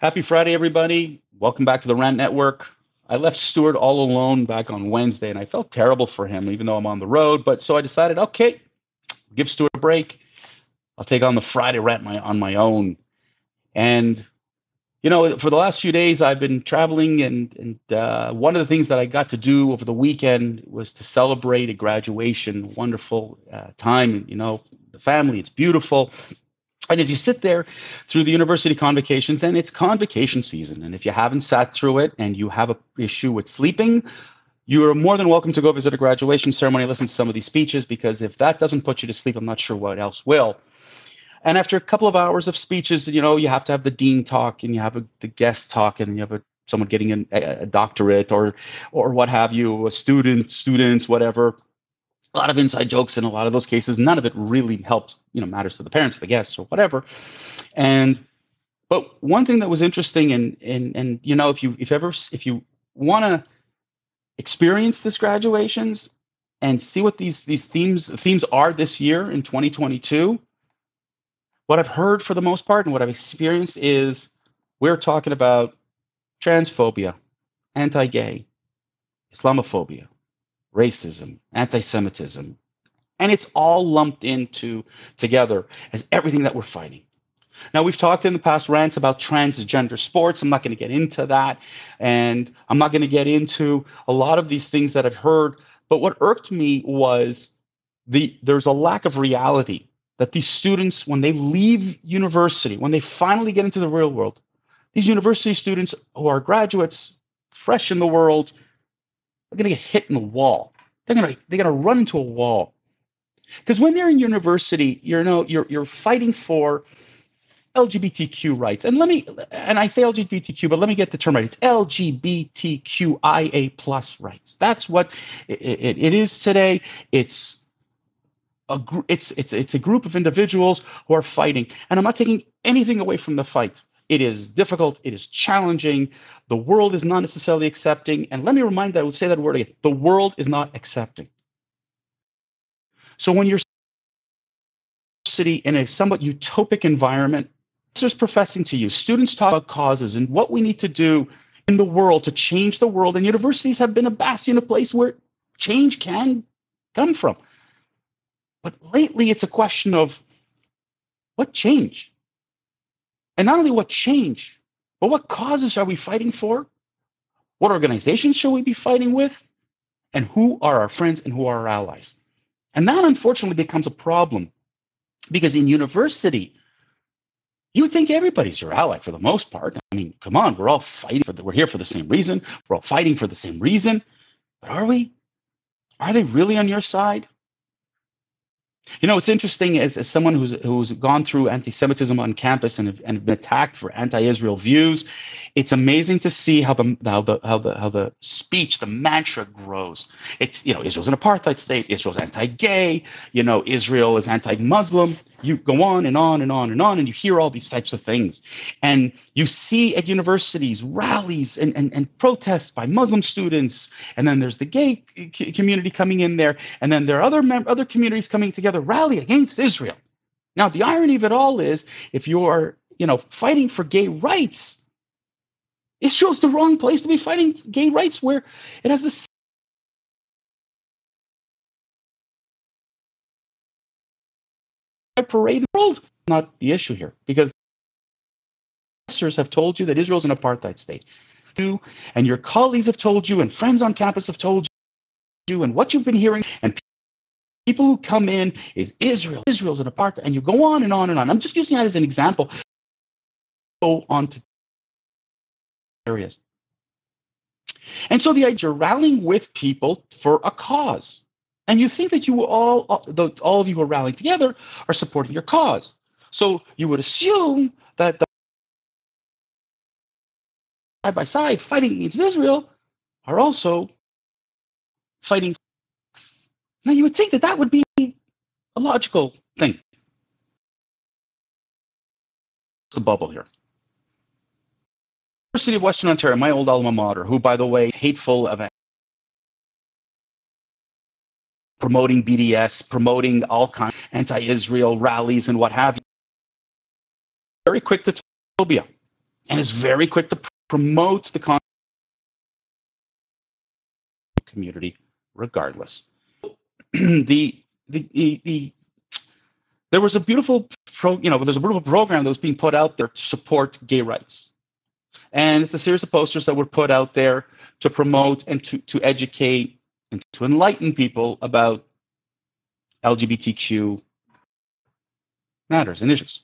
Happy Friday, everybody. Welcome back to the Rant Network. I left Stuart all alone back on Wednesday and I felt terrible for him, even though I'm on the road. But so I decided, okay, give Stuart a break. I'll take on the Friday rant my, on my own. And, you know, for the last few days, I've been traveling. And, and uh, one of the things that I got to do over the weekend was to celebrate a graduation, wonderful uh, time. You know, the family, it's beautiful. And as you sit there through the university convocations, and it's convocation season, and if you haven't sat through it and you have an issue with sleeping, you are more than welcome to go visit a graduation ceremony, listen to some of these speeches, because if that doesn't put you to sleep, I'm not sure what else will. And after a couple of hours of speeches, you know, you have to have the dean talk and you have a, the guest talk and you have a, someone getting an, a, a doctorate or or what have you, a student, students, whatever a lot of inside jokes in a lot of those cases. None of it really helps, you know, matters to the parents, the guests, or whatever. And but one thing that was interesting, and and and you know, if you if ever if you want to experience this graduations and see what these these themes themes are this year in 2022, what I've heard for the most part and what I've experienced is we're talking about transphobia, anti-gay, Islamophobia, racism, anti-Semitism, and it's all lumped into together as everything that we're fighting. Now, we've talked in the past rants about transgender sports. I'm not going to get into that. And I'm not going to get into a lot of these things that I've heard. But what irked me was the there's a lack of reality that these students, when they leave university, when they finally get into the real world, these university students who are graduates, fresh in the world, they're going to get hit in the wall. They're going to they're going to run into a wall. Because when they're in university, you know you're you're fighting for LGBTQ rights. And let me and I say LGBTQ, but let me get the term right. It's LGBTQIA plus rights. That's what it, it, it is today. It's a it's it's it's a group of individuals who are fighting. And I'm not taking anything away from the fight. It is difficult. It is challenging. The world is not necessarily accepting. And let me remind that I would say that word again. The world is not accepting. So when you're city in a somewhat utopic environment, professors professing to you, students talk about causes and what we need to do in the world to change the world. And universities have been a bastion, a place where change can come from. But lately, it's a question of what change? And not only what change, but what causes are we fighting for? What organizations should we be fighting with? And who are our friends and who are our allies? And that unfortunately becomes a problem because in university, you think everybody's your ally for the most part. I mean, come on, we're all fighting for the, we're here for the same reason. We're all fighting for the same reason. But are we? Are they really on your side? You know, it's interesting as, as someone who's who's gone through anti-Semitism on campus and, and been attacked for anti-Israel views. It's amazing to see how the how the how the how the speech, the mantra grows. It's you know, Israel's an apartheid state. Israel's anti-gay. You know, Israel is anti-Muslim you go on and on and on and on, and you hear all these types of things. And you see at universities rallies and, and, and protests by Muslim students. And then there's the gay c- community coming in there. And then there are other, mem- other communities coming together, rally against Israel. Now, the irony of it all is if you are you know, fighting for gay rights, it shows the wrong place to be fighting gay rights where it has the parade world. Not the issue here because professors have told you that Israel's an apartheid state. You and your colleagues have told you, and friends on campus have told you, and what you've been hearing, and people who come in is Israel. Israel's an apartheid, and you go on and on and on. I'm just using that as an example. Go on to areas. And so the idea you're rallying with people for a cause. And you think that you all, all, of you who are rallying together are supporting your cause. So you would assume that the side by side fighting against Israel are also fighting. Now you would think that that would be a logical thing. The bubble here. University of Western Ontario, my old alma mater, who, by the way, hateful of promoting BDS, promoting all kinds of anti-Israel rallies and what have you. Very quick to phobia. and is very quick to promote the community regardless. the, the, the, the, there was a beautiful pro, you know, there's a beautiful program that was being put out there to support gay rights. And it's a series of posters that were put out there to promote and to, to educate and to enlighten people about LGBTQ matters and issues.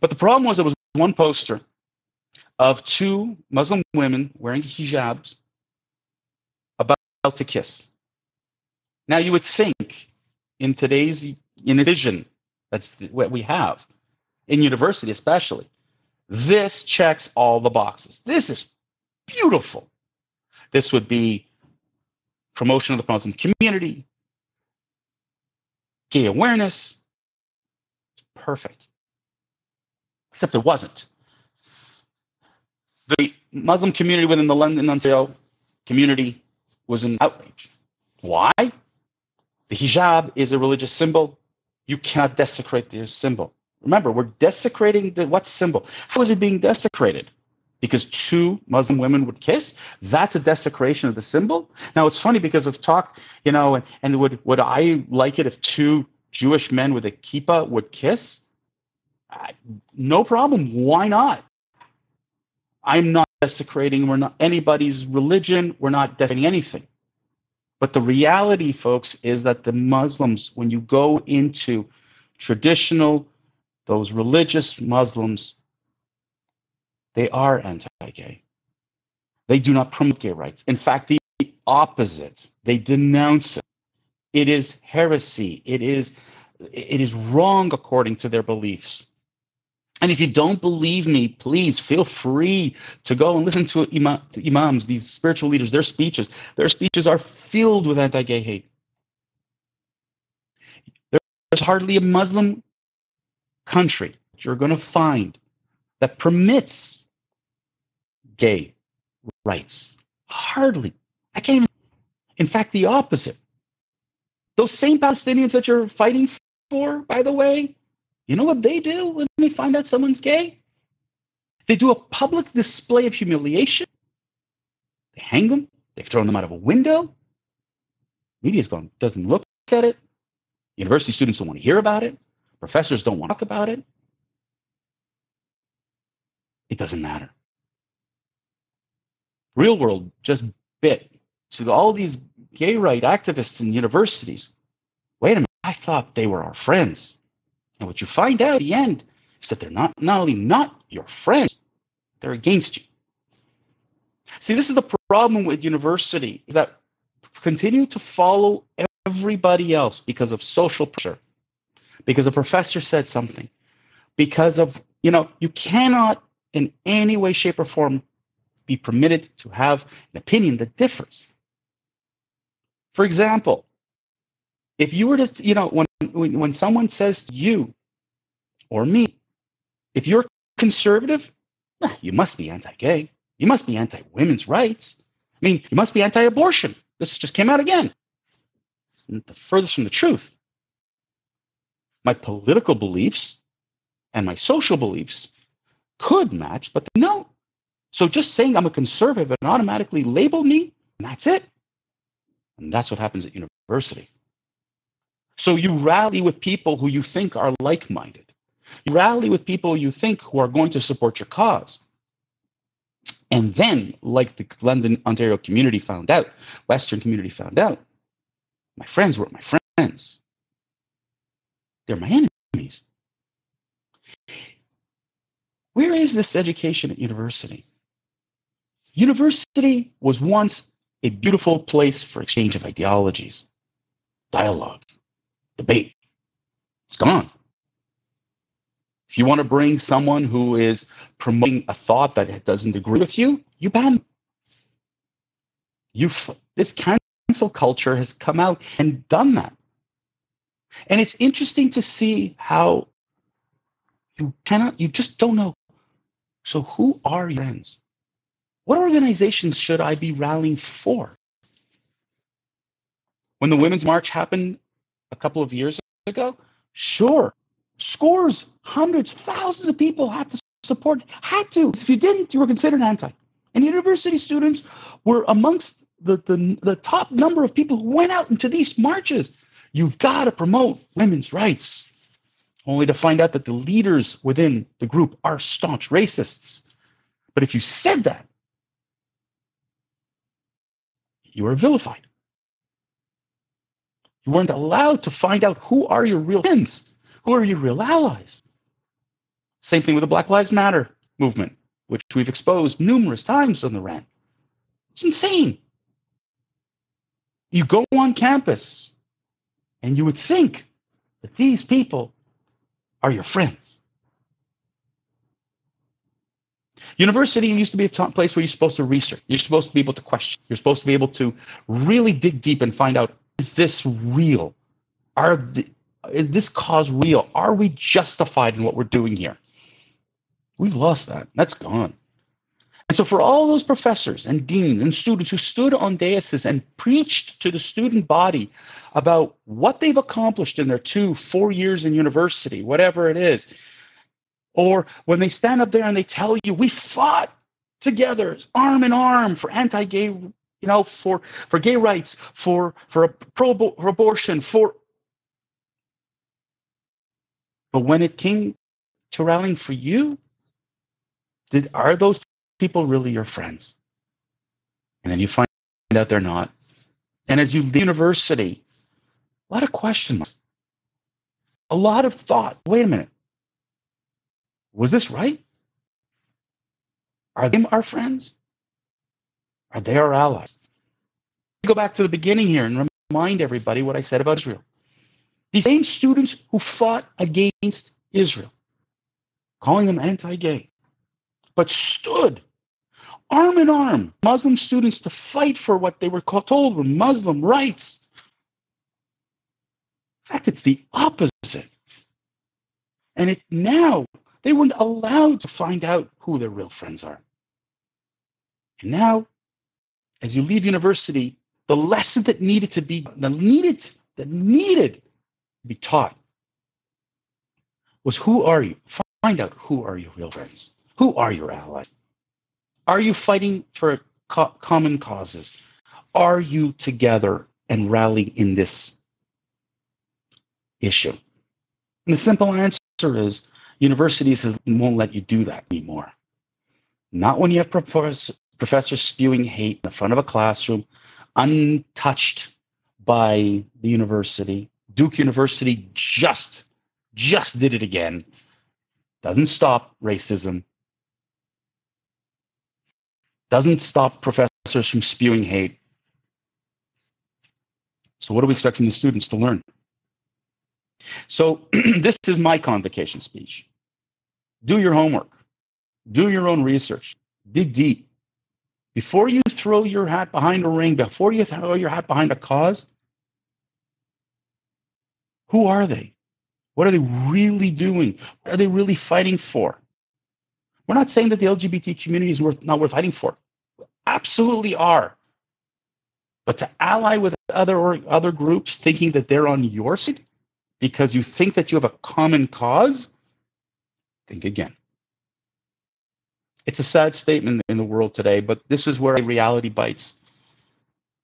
But the problem was there was one poster of two Muslim women wearing hijabs about to kiss. Now you would think in today's in vision that's what we have in university especially this checks all the boxes this is beautiful this would be promotion of the muslim community. Gay awareness. It's perfect. Except it wasn't. The muslim community within the london ontario community was in outrage. Why? The hijab is a religious symbol. You cannot desecrate the symbol. Remember, we're desecrating the what symbol? How is it being desecrated? Because two Muslim women would kiss? That's a desecration of the symbol. Now it's funny because of talk, you know, and, and would would I like it if two Jewish men with a kippah would kiss? I, no problem. Why not? I'm not desecrating. We're not anybody's religion. We're not desecrating anything. But the reality, folks, is that the Muslims, when you go into traditional, those religious Muslims, they are anti gay. They do not promote gay rights. In fact, the opposite. They denounce it. It is heresy. It is, it is wrong according to their beliefs. And if you don't believe me, please feel free to go and listen to, to imams, these spiritual leaders, their speeches. Their speeches are filled with anti gay hate. There's hardly a Muslim country that you're going to find that permits gay rights. Hardly. I can't even. In fact, the opposite. Those same Palestinians that you're fighting for, by the way, you know what they do when they find out someone's gay? They do a public display of humiliation. They hang them. They've thrown them out of a window. Media's gone, doesn't look at it. University students don't want to hear about it. Professors don't want to talk about it. It doesn't matter. Real world just bit to all these gay right activists in universities. Wait a minute, I thought they were our friends. And what you find out at the end is that they're not, not only not your friends, they're against you. See, this is the problem with university, is that continue to follow everybody else because of social pressure, because a professor said something, because of, you know, you cannot in any way, shape, or form be permitted to have an opinion that differs. For example, if you were to, you know, when, when, when someone says to you or me, if you're conservative, you must be anti gay. You must be anti women's rights. I mean, you must be anti abortion. This just came out again. The furthest from the truth. My political beliefs and my social beliefs could match, but no. So just saying I'm a conservative and automatically label me, and that's it. And that's what happens at university. So you rally with people who you think are like minded. You rally with people you think who are going to support your cause. And then, like the London, Ontario community found out, Western community found out, my friends were my friends. They're my enemies. Where is this education at university? University was once a beautiful place for exchange of ideologies, dialogue, debate. It's gone. If you want to bring someone who is promoting a thought that doesn't agree with you, you ban. You this cancel culture has come out and done that. And it's interesting to see how you cannot, you just don't know. So who are your friends? What organizations should I be rallying for? When the Women's March happened a couple of years ago? Sure. Scores, hundreds, thousands of people had to support. Had to. If you didn't, you were considered anti. And university students were amongst the, the, the top number of people who went out into these marches. You've got to promote women's rights, only to find out that the leaders within the group are staunch racists. But if you said that, you were vilified. You weren't allowed to find out who are your real friends, who are your real allies. Same thing with the Black Lives Matter movement, which we've exposed numerous times on the rant. It's insane. You go on campus and you would think that these people are your friends. University used to be a place where you're supposed to research. You're supposed to be able to question. You're supposed to be able to really dig deep and find out is this real? Are the, is this cause real? Are we justified in what we're doing here? We've lost that. That's gone. And so, for all those professors and deans and students who stood on daises and preached to the student body about what they've accomplished in their two, four years in university, whatever it is, or when they stand up there and they tell you, we fought together, arm in arm for anti-gay, you know, for for gay rights, for for a pro for abortion, for. But when it came to rallying for you, did are those people really your friends? And then you find out they're not. And as you leave university, a lot of questions, a lot of thought. Wait a minute was this right? Are they our friends? Are they our allies? Go back to the beginning here and remind everybody what I said about Israel. These same students who fought against Israel, calling them anti gay, but stood arm in arm, Muslim students to fight for what they were told were Muslim rights. In fact, it's the opposite. And it now they weren't allowed to find out who their real friends are. And now, as you leave university, the lesson that needed to be needed that needed to be taught was who are you? Find out who are your real friends. Who are your allies? Are you fighting for co- common causes? Are you together and rallying in this issue? And the simple answer is Universities won't let you do that anymore. Not when you have professors spewing hate in the front of a classroom, untouched by the university. Duke University just just did it again. Doesn't stop racism. Doesn't stop professors from spewing hate. So what do we expect from the students to learn? So this is my convocation speech. Do your homework. Do your own research. Dig deep. Before you throw your hat behind a ring, before you throw your hat behind a cause, who are they? What are they really doing? What are they really fighting for? We're not saying that the LGBT community is worth, not worth fighting for. Absolutely are. But to ally with other or other groups thinking that they're on your side because you think that you have a common cause, Think again. It's a sad statement in the world today, but this is where reality bites.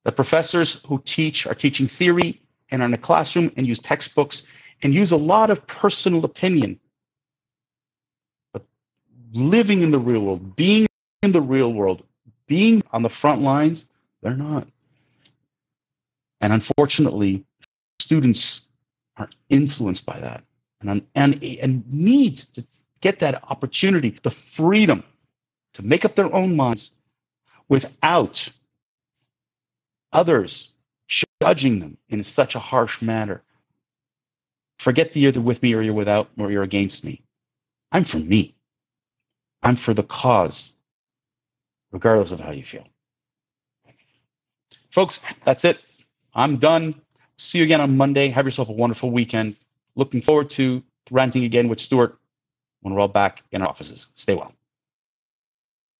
The professors who teach are teaching theory and are in a classroom and use textbooks and use a lot of personal opinion. Living in the real world, being in the real world, being on the front lines, they're not. And unfortunately, students are influenced by that and, and, and need to get that opportunity, the freedom to make up their own minds without others judging them in such a harsh manner. Forget the either with me or you're without or you're against me. I'm for me. I'm for the cause, regardless of how you feel. Folks, that's it. I'm done. See you again on Monday. Have yourself a wonderful weekend. Looking forward to ranting again with Stuart when we're all back in our offices. Stay well.